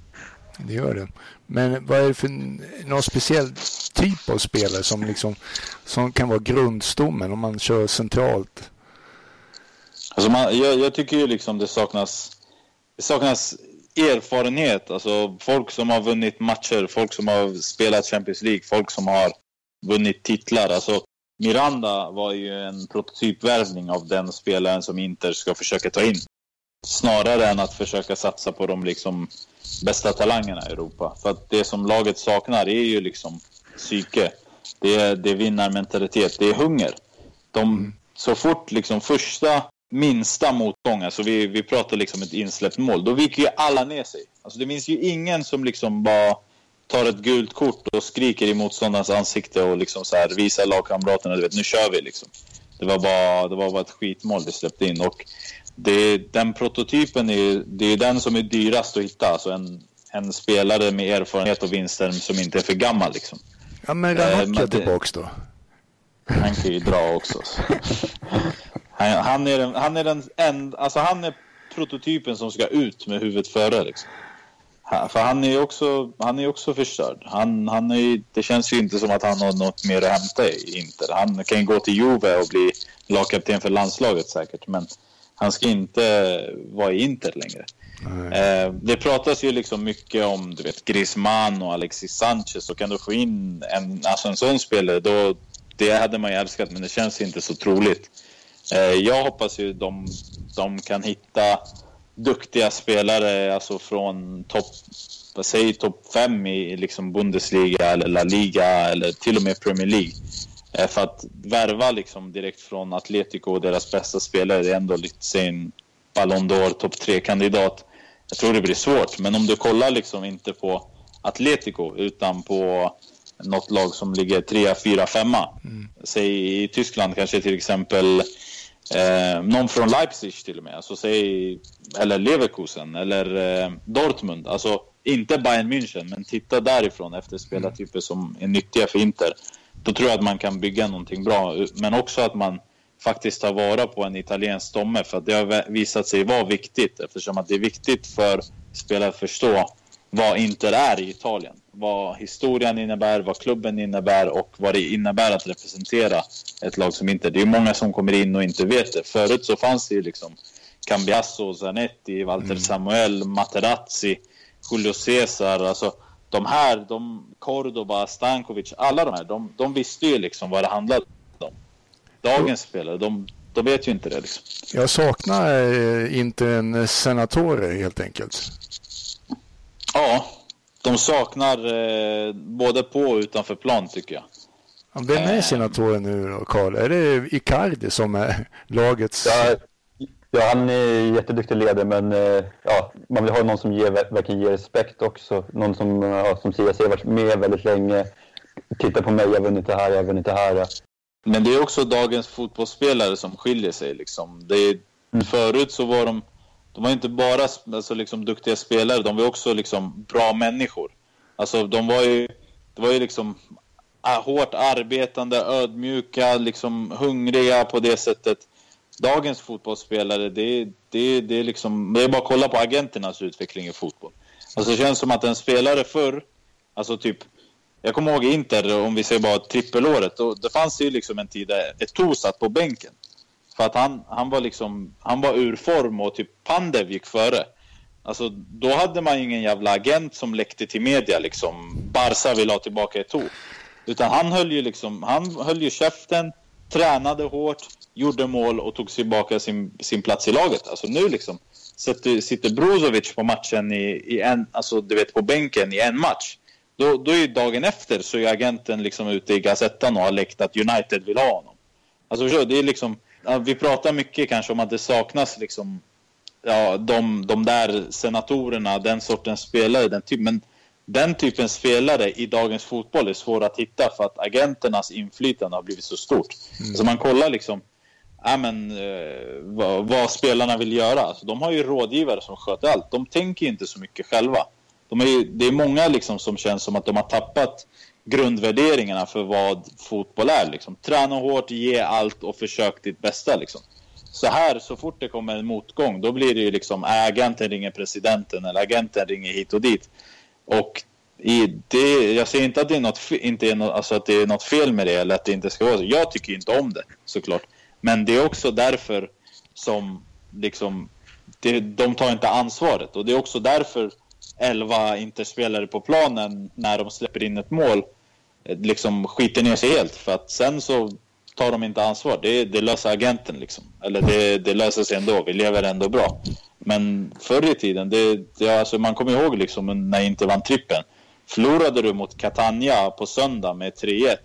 Speaker 2: Det gör det. Men vad är det för någon speciell typ av spelare som, liksom, som kan vara grundstommen om man kör centralt?
Speaker 4: Alltså man, jag, jag, tycker ju liksom det saknas, det saknas erfarenhet. Alltså folk som har vunnit matcher, folk som har spelat Champions League, folk som har vunnit titlar. Alltså Miranda var ju en prototypvärvning av den spelaren som Inter ska försöka ta in. Snarare än att försöka satsa på de liksom bästa talangerna i Europa. För att det som laget saknar är ju liksom psyke. Det är, det är vinnarmentalitet, det är hunger. De, så fort liksom första minsta motgång, alltså vi, vi pratar liksom ett insläppt mål, då viker ju alla ner sig. Alltså det finns ju ingen som liksom bara tar ett gult kort och skriker i motståndarens ansikte och liksom så här visar lagkamraterna, du vet, nu kör vi liksom. Det var bara, det var bara ett skitmål vi släppte in och det, den prototypen är, det är den som är dyrast att hitta. Alltså en, en spelare med erfarenhet och vinster som inte är för gammal liksom.
Speaker 2: Ja, men Ranocchia eh, tillbaks då?
Speaker 4: Han kan ju dra också. han, han, är den, han är den en, alltså han är prototypen som ska ut med huvudet före liksom. För han är också, han är också förstörd. Han, han är, det känns ju inte som att han har något mer att hämta i Inter. Han kan ju gå till Juve och bli lagkapten för landslaget säkert. Men han ska inte vara i Inter längre. Eh, det pratas ju liksom mycket om du vet, Griezmann och Alexis Sanchez. Och kan du få in en, alltså en sån spelare, då, det hade man ju älskat. Men det känns inte så troligt. Eh, jag hoppas ju de, de kan hitta duktiga spelare alltså från topp säg topp fem i liksom Bundesliga eller La Liga eller till och med Premier League. Eh, för att värva liksom direkt från Atletico och deras bästa spelare är ändå lite sin Ballon d'Or topp tre-kandidat. Jag tror det blir svårt, men om du kollar liksom inte på Atletico utan på något lag som ligger trea, fyra, femma. Mm. Säg i Tyskland kanske till exempel eh, någon från Leipzig till och med. Alltså säg, eller Leverkusen eller eh, Dortmund. Alltså inte Bayern München, men titta därifrån efter spelartyper som är nyttiga för Inter. Då tror jag att man kan bygga någonting bra. Men också att man faktiskt tar vara på en italiensk stomme. För att det har visat sig vara viktigt eftersom att det är viktigt för spelare att förstå vad Inter är i Italien. Vad historien innebär, vad klubben innebär och vad det innebär att representera ett lag som Inter. Det är många som kommer in och inte vet det. Förut så fanns det ju liksom Cambiasso, Zanetti, Walter mm. Samuel, Materazzi, Julio Cesar. Alltså, de här, de, Cordoba, Stankovic, alla de här, de, de visste ju liksom vad det handlade om. Dagens spelare, de, de vet ju inte det. Liksom.
Speaker 2: Jag saknar eh, inte en senatore helt enkelt.
Speaker 4: Ja, de saknar eh, både på och utanför plan tycker jag.
Speaker 2: Vem är eh. senatoren nu då, Karl? Är det Icardi som är lagets...
Speaker 3: Ja, Ja, han är jätteduktig ledare, men eh, ja, man vill ha någon som ger, verkligen ger respekt också. Någon som, ja, som säger sig har varit med väldigt länge. Titta på mig, jag har vunnit det här, jag har vunnit det här.
Speaker 4: Men det är också dagens fotbollsspelare som skiljer sig. Liksom. Det är, mm. Förut så var de, de var inte bara alltså, liksom, duktiga spelare, de var också liksom, bra människor. Alltså, de var ju, det var ju liksom hårt arbetande, ödmjuka, liksom, hungriga på det sättet dagens fotbollsspelare, det, det, det, är liksom, det är bara att kolla på agenternas utveckling i fotboll. Alltså det känns som att en spelare förr, alltså typ, jag kommer ihåg Inter, om vi säger bara trippelåret, då, det fanns ju liksom en tid där Eto'o satt på bänken. För att han, han var liksom, han var ur form och typ Pandev gick före. Alltså då hade man ingen jävla agent som läckte till media liksom, Barca vill ha tillbaka Eto'o. Utan han höll ju liksom, han höll ju käften, tränade hårt, gjorde mål och tog tillbaka sin, sin plats i laget. Alltså nu liksom sitter, sitter Brozovic på matchen i, i en, alltså du vet på bänken i en match. Då, då är dagen efter så är agenten liksom ute i Gazettan och har läckt att United vill ha honom. Alltså det är liksom, vi pratar mycket kanske om att det saknas liksom, ja, de, de där senatorerna, den sortens spelare, den typ, men den typen spelare i dagens fotboll är svår att hitta för att agenternas inflytande har blivit så stort. Mm. Så man kollar liksom ja, men, eh, vad, vad, spelarna vill göra. Alltså, de har ju rådgivare som sköter allt. De tänker inte så mycket själva. De är ju, det är många liksom som känns som att de har tappat grundvärderingarna för vad fotboll är. Liksom. Träna hårt, ge allt och försök ditt bästa. Liksom. Så här, så fort det kommer en motgång, då blir det ju liksom agenten ringer presidenten eller agenten ringer hit och dit. Och i det, jag säger inte att det är något, inte är något, alltså att det är något fel med det eller att det inte ska vara så. Jag tycker inte om det såklart. Men det är också därför som liksom det, de tar inte ansvaret. Och det är också därför 11 interspelare på planen, när de släpper in ett mål, eh, liksom skiter ner sig helt. För att sen så tar de inte ansvar. Det, det löser agenten liksom. Eller det, det löser sig ändå. Vi lever ändå bra. Men förr i tiden, det, det, alltså man kommer ihåg liksom när inte vann trippen. Förlorade du mot Catania på söndag med 3-1,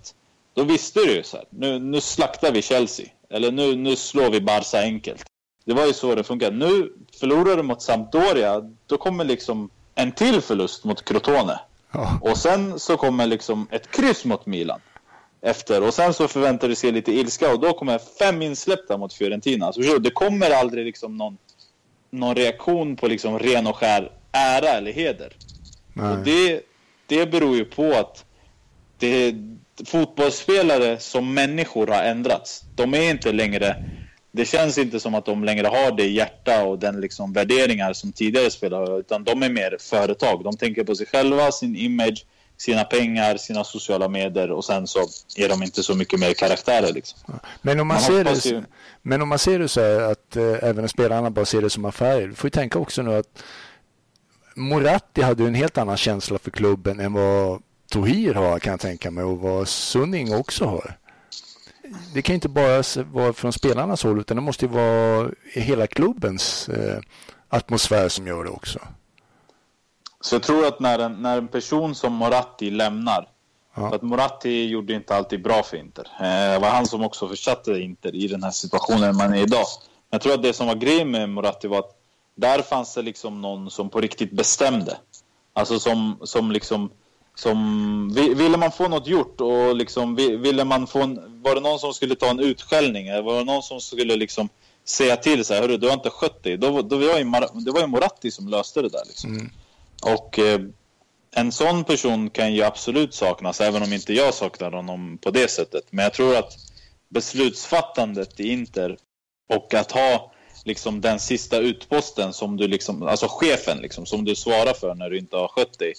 Speaker 4: då visste du ju så här, nu, nu slaktar vi Chelsea. Eller nu, nu slår vi Barca enkelt. Det var ju så det funkade. Nu förlorar du mot Sampdoria, då kommer liksom en till förlust mot Crotone. Ja. Och sen så kommer liksom ett kryss mot Milan efter. Och sen så förväntar du sig lite ilska och då kommer fem insläppta mot Fiorentina. Så det kommer aldrig liksom någon, någon reaktion på liksom ren och skär ära eller heder. Och det, det beror ju på att det, fotbollsspelare som människor har ändrats. De är inte längre det känns inte som att de längre har det hjärta och den liksom värderingar som tidigare spelare utan de är mer företag. De tänker på sig själva, sin image, sina pengar, sina sociala medier och sen så är de inte så mycket mer karaktärer. Liksom.
Speaker 2: Men, om man, man ser det, ju... men om man ser det så här att eh, även spelarna bara ser det som affärer. Du får ju tänka också nu att Moratti hade en helt annan känsla för klubben än vad Tohir har kan jag tänka mig och vad Sunning också har det kan inte bara vara från spelarnas håll utan det måste ju vara hela klubbens eh, atmosfär som gör det också.
Speaker 4: Så jag tror att när en, när en person som Moratti lämnar ja. för att Moratti gjorde inte alltid bra för Inter. Eh, det var han som också försatte Inter i den här situationen man är idag. Jag tror att det som var grejen med Moratti var att där fanns det liksom någon som på riktigt bestämde. Alltså som, som liksom som, ville man få något gjort och liksom, ville man få en, var det någon som skulle ta en utskällning eller var det någon som skulle liksom säga till så här, hörru du har inte skött dig. Då, då var ju, det var ju Moratti som löste det där liksom. Mm. Och eh, en sån person kan ju absolut saknas, även om inte jag saknar honom på det sättet. Men jag tror att beslutsfattandet i Inter och att ha liksom den sista utposten som du liksom, alltså chefen liksom, som du svarar för när du inte har skött dig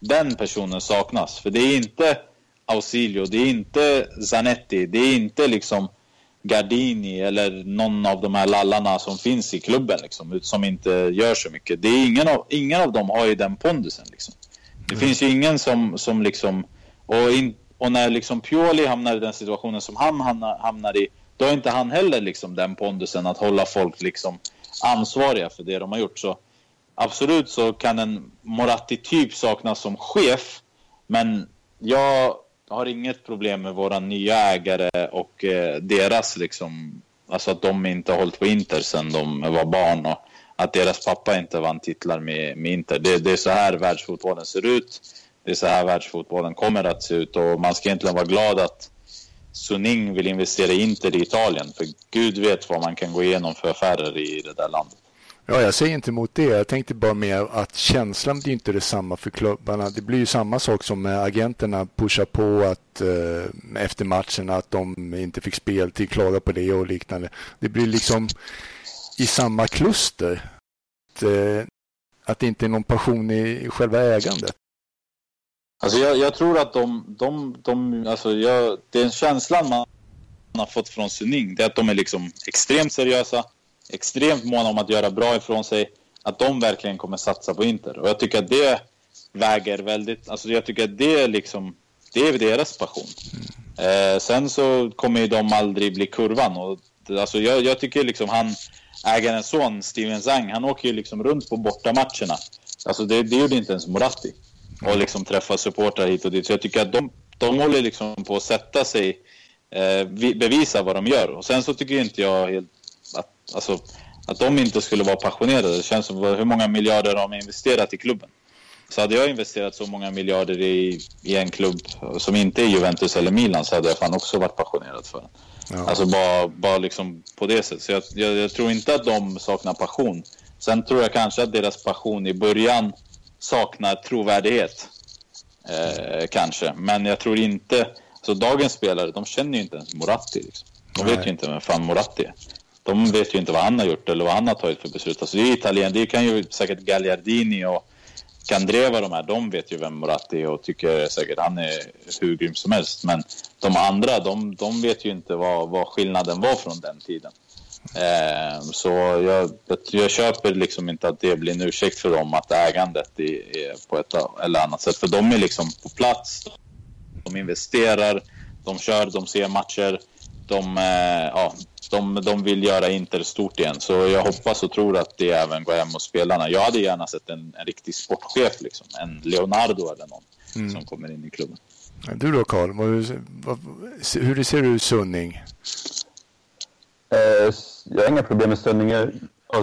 Speaker 4: den personen saknas. För det är inte Ausilio, det är inte Zanetti, det är inte liksom Gardini eller någon av de här lallarna som finns i klubben liksom, som inte gör så mycket. Det är ingen av, ingen av dem har ju den pondusen. Liksom. Det mm. finns ju ingen som, som liksom... Och, in, och när liksom Pioli hamnar i den situationen som han hamnar, hamnar i, då har inte han heller liksom den pondusen att hålla folk liksom ansvariga för det de har gjort. Så absolut så kan en Moratti-typ saknas som chef. Men jag har inget problem med våra nya ägare och eh, deras liksom, alltså att de inte har hållit på Inter sedan de var barn och att deras pappa inte vann titlar med, med Inter. Det, det är så här världsfotbollen ser ut. Det är så här världsfotbollen kommer att se ut och man ska egentligen vara glad att Suning vill investera i Inter i Italien. För Gud vet vad man kan gå igenom för affärer i det där landet.
Speaker 2: Ja, jag säger inte emot det. Jag tänkte bara mer att känslan blir inte detsamma för klubbarna. Det blir ju samma sak som med agenterna pushar på att eh, efter matchen att de inte fick spel till klaga på det och liknande. Det blir liksom i samma kluster. Att, eh, att det inte är någon passion i själva ägandet.
Speaker 4: Alltså jag, jag tror att de, de, de alltså jag, den känslan man har fått från Suning, det är att de är liksom extremt seriösa extremt måna om att göra bra ifrån sig, att de verkligen kommer satsa på Inter. Och jag tycker att det väger väldigt, alltså jag tycker att det är liksom, det är deras passion. Eh, sen så kommer ju de aldrig bli kurvan och alltså jag, jag tycker liksom han, ägarens son Steven Zang, han åker ju liksom runt på bortamatcherna. Alltså det, det gjorde inte ens Moratti. Och liksom träffa supportrar hit och dit. Så jag tycker att de, de håller liksom på att sätta sig, eh, bevisa vad de gör. Och sen så tycker inte jag helt Alltså, att de inte skulle vara passionerade. Det känns som hur många miljarder de har investerat i klubben. Så hade jag investerat så många miljarder i, i en klubb som inte är Juventus eller Milan så hade jag fan också varit passionerad för den. Ja. Alltså bara, bara liksom på det sättet. Så jag, jag, jag, tror inte att de saknar passion. Sen tror jag kanske att deras passion i början saknar trovärdighet. Eh, kanske. Men jag tror inte... Så dagens spelare, de känner ju inte ens Moratti. Liksom. De vet ju inte vem fan Moratti är de vet ju inte vad han har gjort eller vad han har tagit för beslut. Alltså det är Italien, det kan ju säkert Gagliardini och Candreva de här, de vet ju vem Moratti är och tycker säkert han är hur grym som helst. Men de andra, de, de vet ju inte vad, vad skillnaden var från den tiden. Eh, så jag, jag köper liksom inte att det blir en ursäkt för dem att ägandet är på ett eller annat sätt. För de är liksom på plats, de investerar, de kör, de ser matcher. De, eh, ja, de, de vill göra Inter stort igen. Så jag hoppas och tror att det även går hem hos spelarna. Jag hade gärna sett en, en riktig sportchef, liksom. en Leonardo eller någon mm. som kommer in i klubben.
Speaker 2: Du då Karl, hur ser du Sunning?
Speaker 3: Eh, jag har inga problem med Sunning.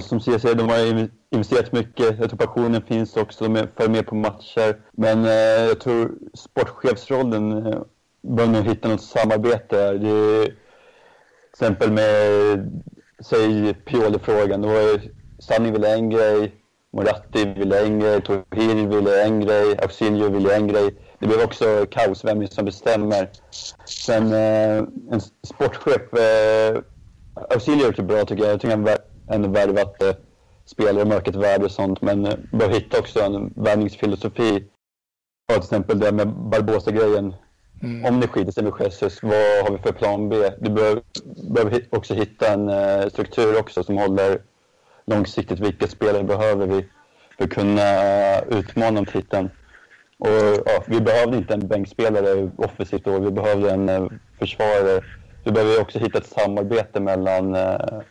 Speaker 3: Som CC, de har investerat mycket. Jag tror passionen finns också. De för med på matcher. Men eh, jag tror sportchefsrollen eh, bör nog hitta något samarbete. Det till exempel med, säg Pioli-frågan. då var ju, Sanni ville en grej, Moratti ville en grej, Tohir ville en grej, Auxilio ville en grej. Det blev också kaos, vem är som bestämmer? Sen eh, en sportchef, eh, Auxilio är typ bra tycker jag. Jag tycker han har ändå värvat eh, spelare, mörkret värde och sånt. Men eh, bör hitta också en värvningsfilosofi. till exempel det med Barbosa-grejen. Mm. Om det skiter sig med Jesus, vad har vi för plan B? Du behöver, behöver också hitta en uh, struktur också som håller långsiktigt. Vilka spelare behöver vi för att kunna uh, utmana om titeln? Och, uh, vi behövde inte en bänkspelare offensivt då, vi behövde en uh, försvarare. Vi behöver också hitta ett samarbete mellan uh,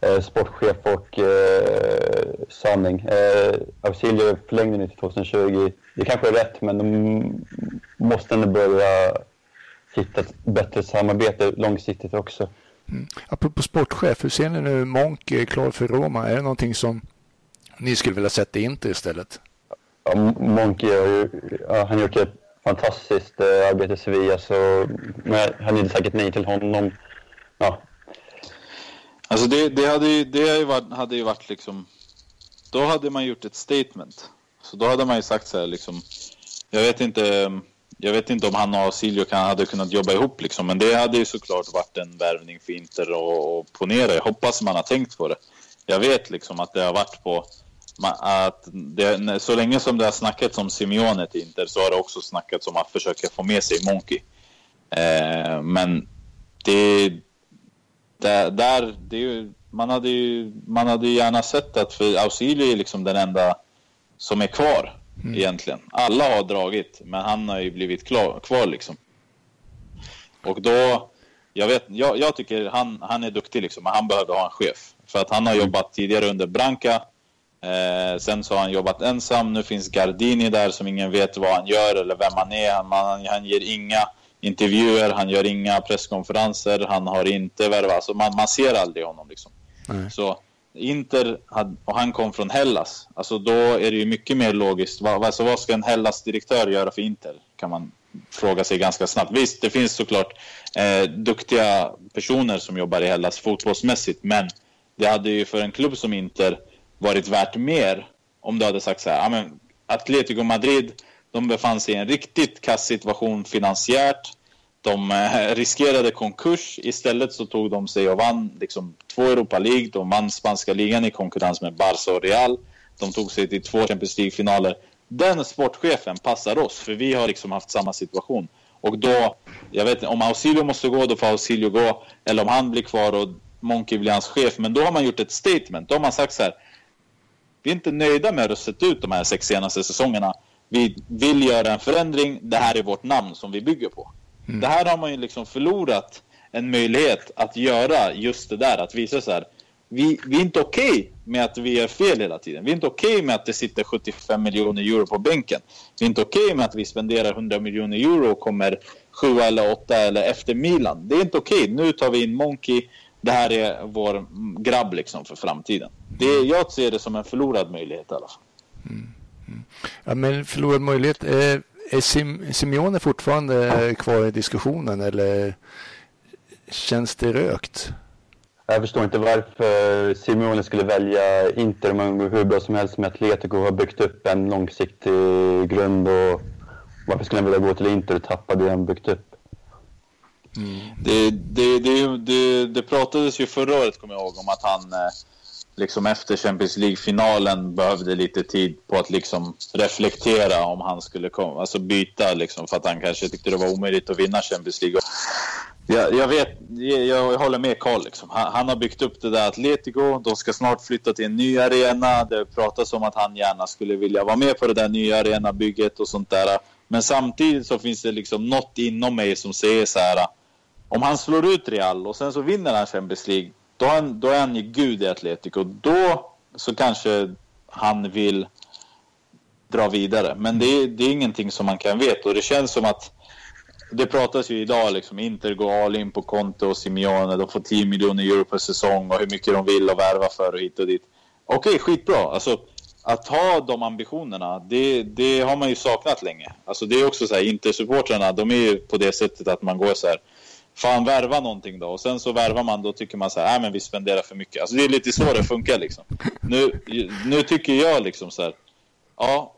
Speaker 3: eh, sportchef och eh, sanning. Eh, Auxilio förlängde nu till 2020. Det kanske är rätt, men de måste ändå börja hitta ett bättre samarbete långsiktigt också.
Speaker 2: Mm. Apropå sportchef, hur ser ni nu Monk är klar för Roma? Är det någonting som ni skulle vilja sätta in till istället?
Speaker 3: Ja, Monk gör ju, ja, han gjort ett fantastiskt eh, arbete i Sevilla så men han är säkert nej till honom. Ja,
Speaker 4: Alltså det, det, hade, ju, det hade ju, varit, hade ju varit liksom... Då hade man gjort ett statement. Så då hade man ju sagt så här liksom... Jag vet inte, jag vet inte om han och Silio kan, hade kunnat jobba ihop liksom. Men det hade ju såklart varit en värvning för Inter och, ponera. Jag hoppas man har tänkt på det. Jag vet liksom att det har varit på... Att det, så länge som det har snackats om Simeone till Inter så har det också snackats om att försöka få med sig Monkey. Eh, men det där, där det ju, man, hade ju, man hade ju gärna sett att för Ausilio är liksom den enda som är kvar mm. egentligen. Alla har dragit, men han har ju blivit klar, kvar liksom. Och då, jag, vet, jag, jag tycker han, han är duktig liksom, men han behövde ha en chef. För att han har mm. jobbat tidigare under Branca. Eh, sen så har han jobbat ensam. Nu finns Gardini där som ingen vet vad han gör eller vem han är. Han, han, han ger inga intervjuer, han gör inga presskonferenser, han har inte värvat, alltså man, man ser aldrig honom liksom. Så Inter, och han kom från Hellas, alltså då är det ju mycket mer logiskt. Vad, alltså vad ska en Hellas-direktör göra för Inter? Kan man fråga sig ganska snabbt. Visst, det finns såklart eh, duktiga personer som jobbar i Hellas fotbollsmässigt, men det hade ju för en klubb som Inter varit värt mer om du hade sagt så här, ja men Atletico Madrid de befann sig i en riktigt kass situation finansiärt. De eh, riskerade konkurs. Istället så tog de sig och vann liksom, två Europa League. De vann spanska ligan i konkurrens med Barca och Real. De tog sig till två Champions League-finaler. Den sportchefen passar oss, för vi har liksom haft samma situation. Och då, jag vet inte, om Ausilio måste gå, då får Ausilio gå. Eller om han blir kvar och Monkey blir hans chef. Men då har man gjort ett statement. Då har man sagt så här. Vi är inte nöjda med hur det sett ut de här sex senaste säsongerna vi vill göra en förändring, det här är vårt namn som vi bygger på. Mm. Det här har man ju liksom förlorat en möjlighet att göra just det där, att visa så här. Vi, vi är inte okej okay med att vi gör fel hela tiden. Vi är inte okej okay med att det sitter 75 miljoner euro på bänken. Vi är inte okej okay med att vi spenderar 100 miljoner euro och kommer sju eller åtta eller efter Milan. Det är inte okej. Nu tar vi in Monkey. Det här är vår grabb liksom för framtiden. Det, jag ser det som en förlorad möjlighet i alla fall. Mm.
Speaker 2: Ja, men förlorad möjlighet. Är, är Sim, Simeone fortfarande kvar i diskussionen eller känns det rökt?
Speaker 3: Jag förstår inte varför Simeone skulle välja Inter man hur bra som helst med Atletico och har byggt upp en långsiktig grund och varför skulle han vilja gå till Inter och tappa det han byggt upp?
Speaker 4: Mm. Det, det, det, det, det pratades ju förra året, kommer jag ihåg, om att han eh, liksom efter Champions League-finalen behövde lite tid på att liksom reflektera om han skulle komma, alltså byta liksom för att han kanske tyckte det var omöjligt att vinna Champions League. Jag, jag vet, jag, jag håller med Karl. Liksom. Han, han, har byggt upp det där Atletico. De ska snart flytta till en ny arena. Det pratas om att han gärna skulle vilja vara med på det där nya arenabygget och sånt där. Men samtidigt så finns det liksom något inom mig som säger så här. Om han slår ut Real och sen så vinner han Champions League. Då, är han, då är han ju gud i Atletico. Då så kanske han vill dra vidare. Men det är, det är ingenting som man kan veta och det känns som att det pratas ju idag liksom, Inter går all in på Conte och Simeone. De får 10 miljoner euro per säsong och hur mycket de vill och värva för och hit och dit. Okej, okay, skitbra. Alltså, att ha de ambitionerna, det, det har man ju saknat länge. Alltså, det är också så här, Inter-supportrarna, de är ju på det sättet att man går så här, fan värva någonting då. Och sen så värvar man, då tycker man så här, nej men vi spenderar för mycket. Alltså det är lite så det funkar liksom. Nu, nu tycker jag liksom så här, ja,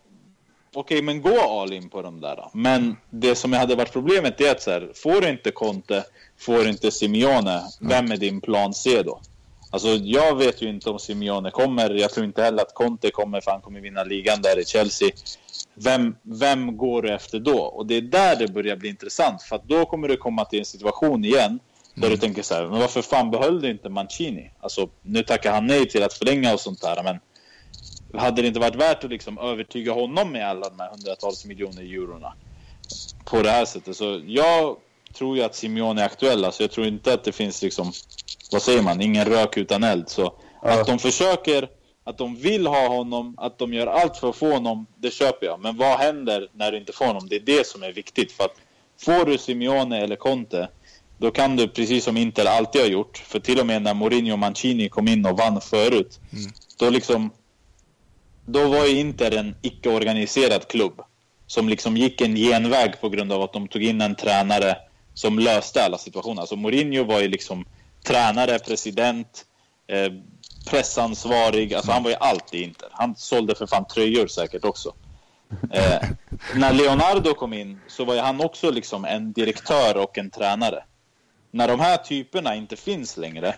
Speaker 4: okej, okay, men gå all in på de där. Men det som hade varit problemet är att så här, får du inte Conte, får du inte Simeone, vem är din plan C då? Alltså jag vet ju inte om Simeone kommer. Jag tror inte heller att Conte kommer för han kommer vinna ligan där i Chelsea. Vem, vem går du efter då? Och det är där det börjar bli intressant. För att då kommer du komma till en situation igen där mm. du tänker så här, men varför fan behöll du inte Mancini? Alltså nu tackar han nej till att förlänga och sånt där, men hade det inte varit värt att liksom övertyga honom med alla de här hundratals miljoner eurona på det här sättet? Så jag tror ju att Simeone är aktuell. Alltså jag tror inte att det finns liksom, vad säger man, ingen rök utan eld. Så att de försöker, att de vill ha honom, att de gör allt för att få honom, det köper jag. Men vad händer när du inte får honom? Det är det som är viktigt. För att får du Simeone eller Conte, då kan du, precis som Inter alltid har gjort, för till och med när Mourinho och Mancini kom in och vann förut, mm. då liksom då var ju Inter en icke-organiserad klubb som liksom gick en genväg på grund av att de tog in en tränare som löste alla situationer. Alltså Mourinho var ju liksom tränare, president, eh, pressansvarig. Alltså han var ju allt i Inter. Han sålde för fan tröjor säkert också. Eh, när Leonardo kom in så var ju han också liksom en direktör och en tränare. När de här typerna inte finns längre,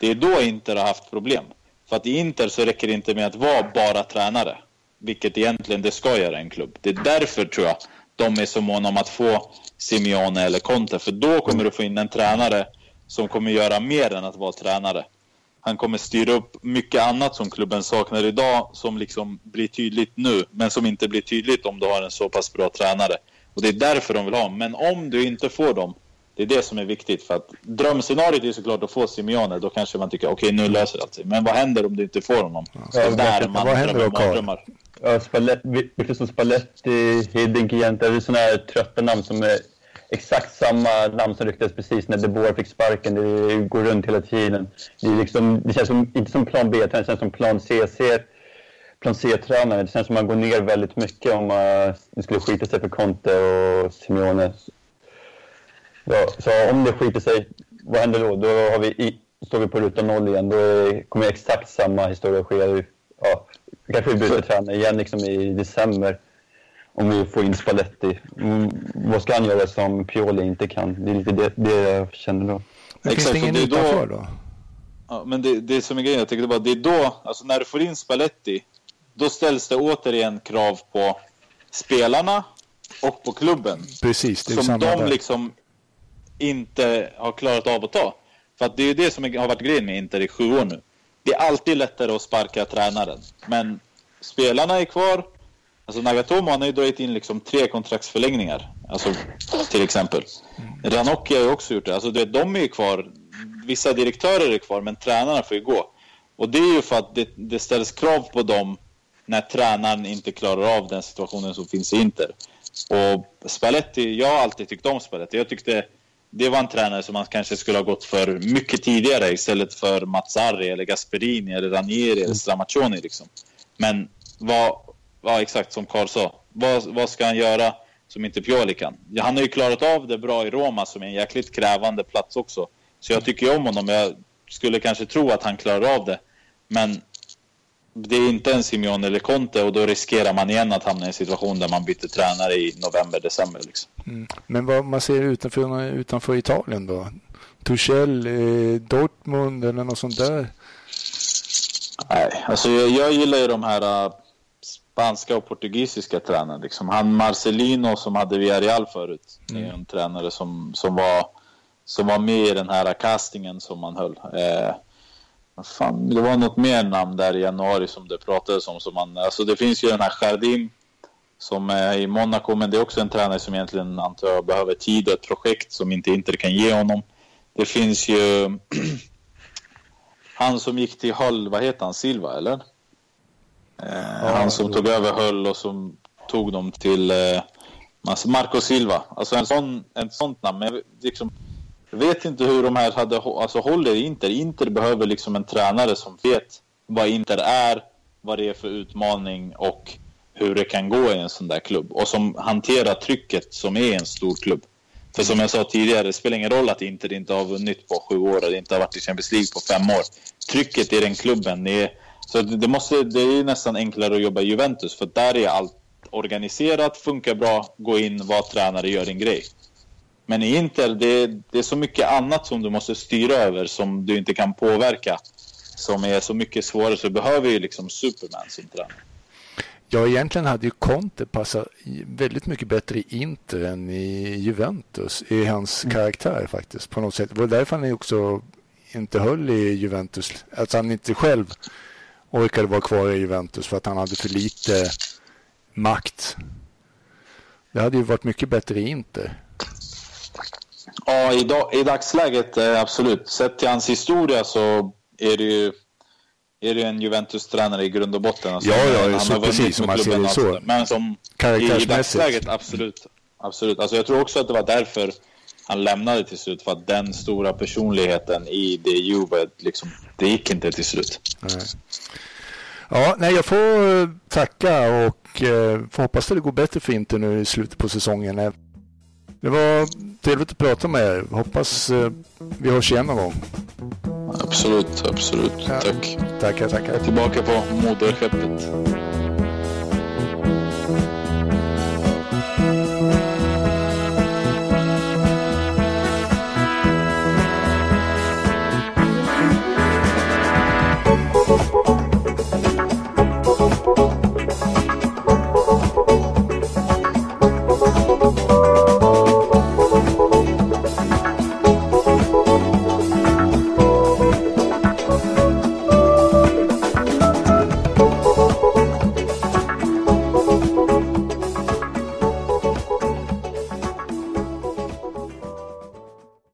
Speaker 4: det är då Inter har haft problem. För att i Inter så räcker det inte med att vara bara tränare. Vilket egentligen det ska göra en klubb. Det är därför tror jag de är så måna om att få Simeone eller Conte. För då kommer du få in en tränare som kommer göra mer än att vara tränare. Han kommer styra upp mycket annat som klubben saknar idag som liksom blir tydligt nu. Men som inte blir tydligt om du har en så pass bra tränare. Och det är därför de vill ha. Men om du inte får dem det är det som är viktigt. För att drömscenariot är såklart att få Simeone. Då kanske man tycker okej, okay, nu löser det sig. Men vad händer om du inte får honom? Ja,
Speaker 2: där man vad händer då, Carl?
Speaker 3: Ja, Spalletti, Spalletti, Hiddink egentligen. Det är sådana här trötta namn som är exakt samma namn som ryktades precis när De Boer fick sparken. Det går runt hela tiden. Det, liksom, det känns som, inte som plan B, utan det känns som plan C. C plan C-tränare. Det känns som man går ner väldigt mycket om uh, det skulle skita sig för Conte och Simeone. Ja, så om det skiter sig, vad händer då? Då har vi i, står vi på ruta noll igen. Då kommer exakt samma historia ske. Ja, kanske vi byter tränare igen liksom i december om vi får in Spalletti. Mm, vad ska han göra som Pioli inte kan? Det är lite det, det jag känner då.
Speaker 2: Men finns det ingen utanför då?
Speaker 4: Ja, men det, det som är grejen, jag tycker bara, det är då, alltså när du får in Spalletti, då ställs det återigen krav på spelarna och på klubben.
Speaker 2: Precis, det är
Speaker 4: som de
Speaker 2: där.
Speaker 4: liksom inte har klarat av att ta. För att det är det som har varit grejen med Inter i sju år nu. Det är alltid lättare att sparka tränaren. Men spelarna är kvar. Alltså Nagatomo han har ju dragit in liksom tre kontraktsförlängningar. Alltså till exempel. Ranocchi har ju också gjort det. Alltså det, de är ju kvar. Vissa direktörer är kvar men tränarna får ju gå. Och det är ju för att det, det ställs krav på dem när tränaren inte klarar av den situationen som finns i Inter. Och Spalletti, jag har alltid tyckt om Spalletti. Jag tyckte det var en tränare som man kanske skulle ha gått för mycket tidigare istället för Mazzarri eller Gasperini eller Ranieri eller mm. Stramaccioni liksom. Men vad, vad exakt som Karl sa, vad, vad ska han göra som inte Pioli kan? Ja, han har ju klarat av det bra i Roma som är en jäkligt krävande plats också. Så jag tycker ju om honom. Jag skulle kanske tro att han klarar av det. Men det är inte en Simeone eller Conte och då riskerar man igen att hamna i en situation där man byter tränare i november, december. Liksom.
Speaker 2: Mm. Men vad man ser utanför, utanför Italien då? Tuchel, eh, Dortmund eller något sånt där?
Speaker 4: Nej, alltså jag, jag gillar ju de här uh, spanska och portugisiska tränarna. Liksom. Han Marcelino som hade Villarreal förut mm. är en tränare som, som var som var med i den här castingen som man höll. Eh, fan, det var något mer namn där i januari som det pratades om. Som man, alltså det finns ju den här Jardim som är i Monaco, men det är också en tränare som egentligen antar jag behöver tid och ett projekt som inte Inter kan ge honom. Det finns ju han som gick till Hull, vad heter han, Silva eller? Eh, ja, han som tog över höll och som tog dem till eh, Marco Silva. Alltså en sån, en sånt namn. Men liksom, jag vet inte hur de här hade, alltså håller Inter. Inter behöver liksom en tränare som vet vad Inter är, vad det är för utmaning och hur det kan gå i en sån där klubb. Och som hanterar trycket som är en stor klubb. För som jag sa tidigare, det spelar ingen roll att Inter inte har vunnit på sju år eller inte har varit i Champions League på fem år. Trycket i den klubben, är, så det, måste, det är nästan enklare att jobba i Juventus för där är allt organiserat, funkar bra, gå in, vara tränare, gör din grej. Men i Inter, det, det är så mycket annat som du måste styra över som du inte kan påverka. Som är så mycket svårare, så behöver ju liksom Superman som tränare.
Speaker 2: Ja, egentligen hade ju Conte passat väldigt mycket bättre i Inter än i Juventus i hans mm. karaktär faktiskt på något sätt. Det var därför han också inte höll i Juventus. Att han inte själv orkade vara kvar i Juventus för att han hade för lite makt. Det hade ju varit mycket bättre i Inter.
Speaker 4: Ja, i, dag, i dagsläget eh, absolut. Sett till hans historia så är det ju är det en Juventus-tränare i grund och botten.
Speaker 2: Alltså, ja, ja, han så har precis som man ser det så.
Speaker 4: Men som i, i dagsläget, absolut. absolut. Alltså, jag tror också att det var därför han lämnade till slut. För att den stora personligheten i det Juve, liksom, det gick inte till slut.
Speaker 2: Nej. Ja, nej, jag får eh, tacka och eh, får hoppas att det går bättre för Inter nu i slutet på säsongen. Det var trevligt att prata med er. Hoppas eh, vi hörs igen någon gång.
Speaker 4: Absolut, absolut. Ja. Tack.
Speaker 2: Tackar, tackar.
Speaker 4: Tillbaka på moderskeppet.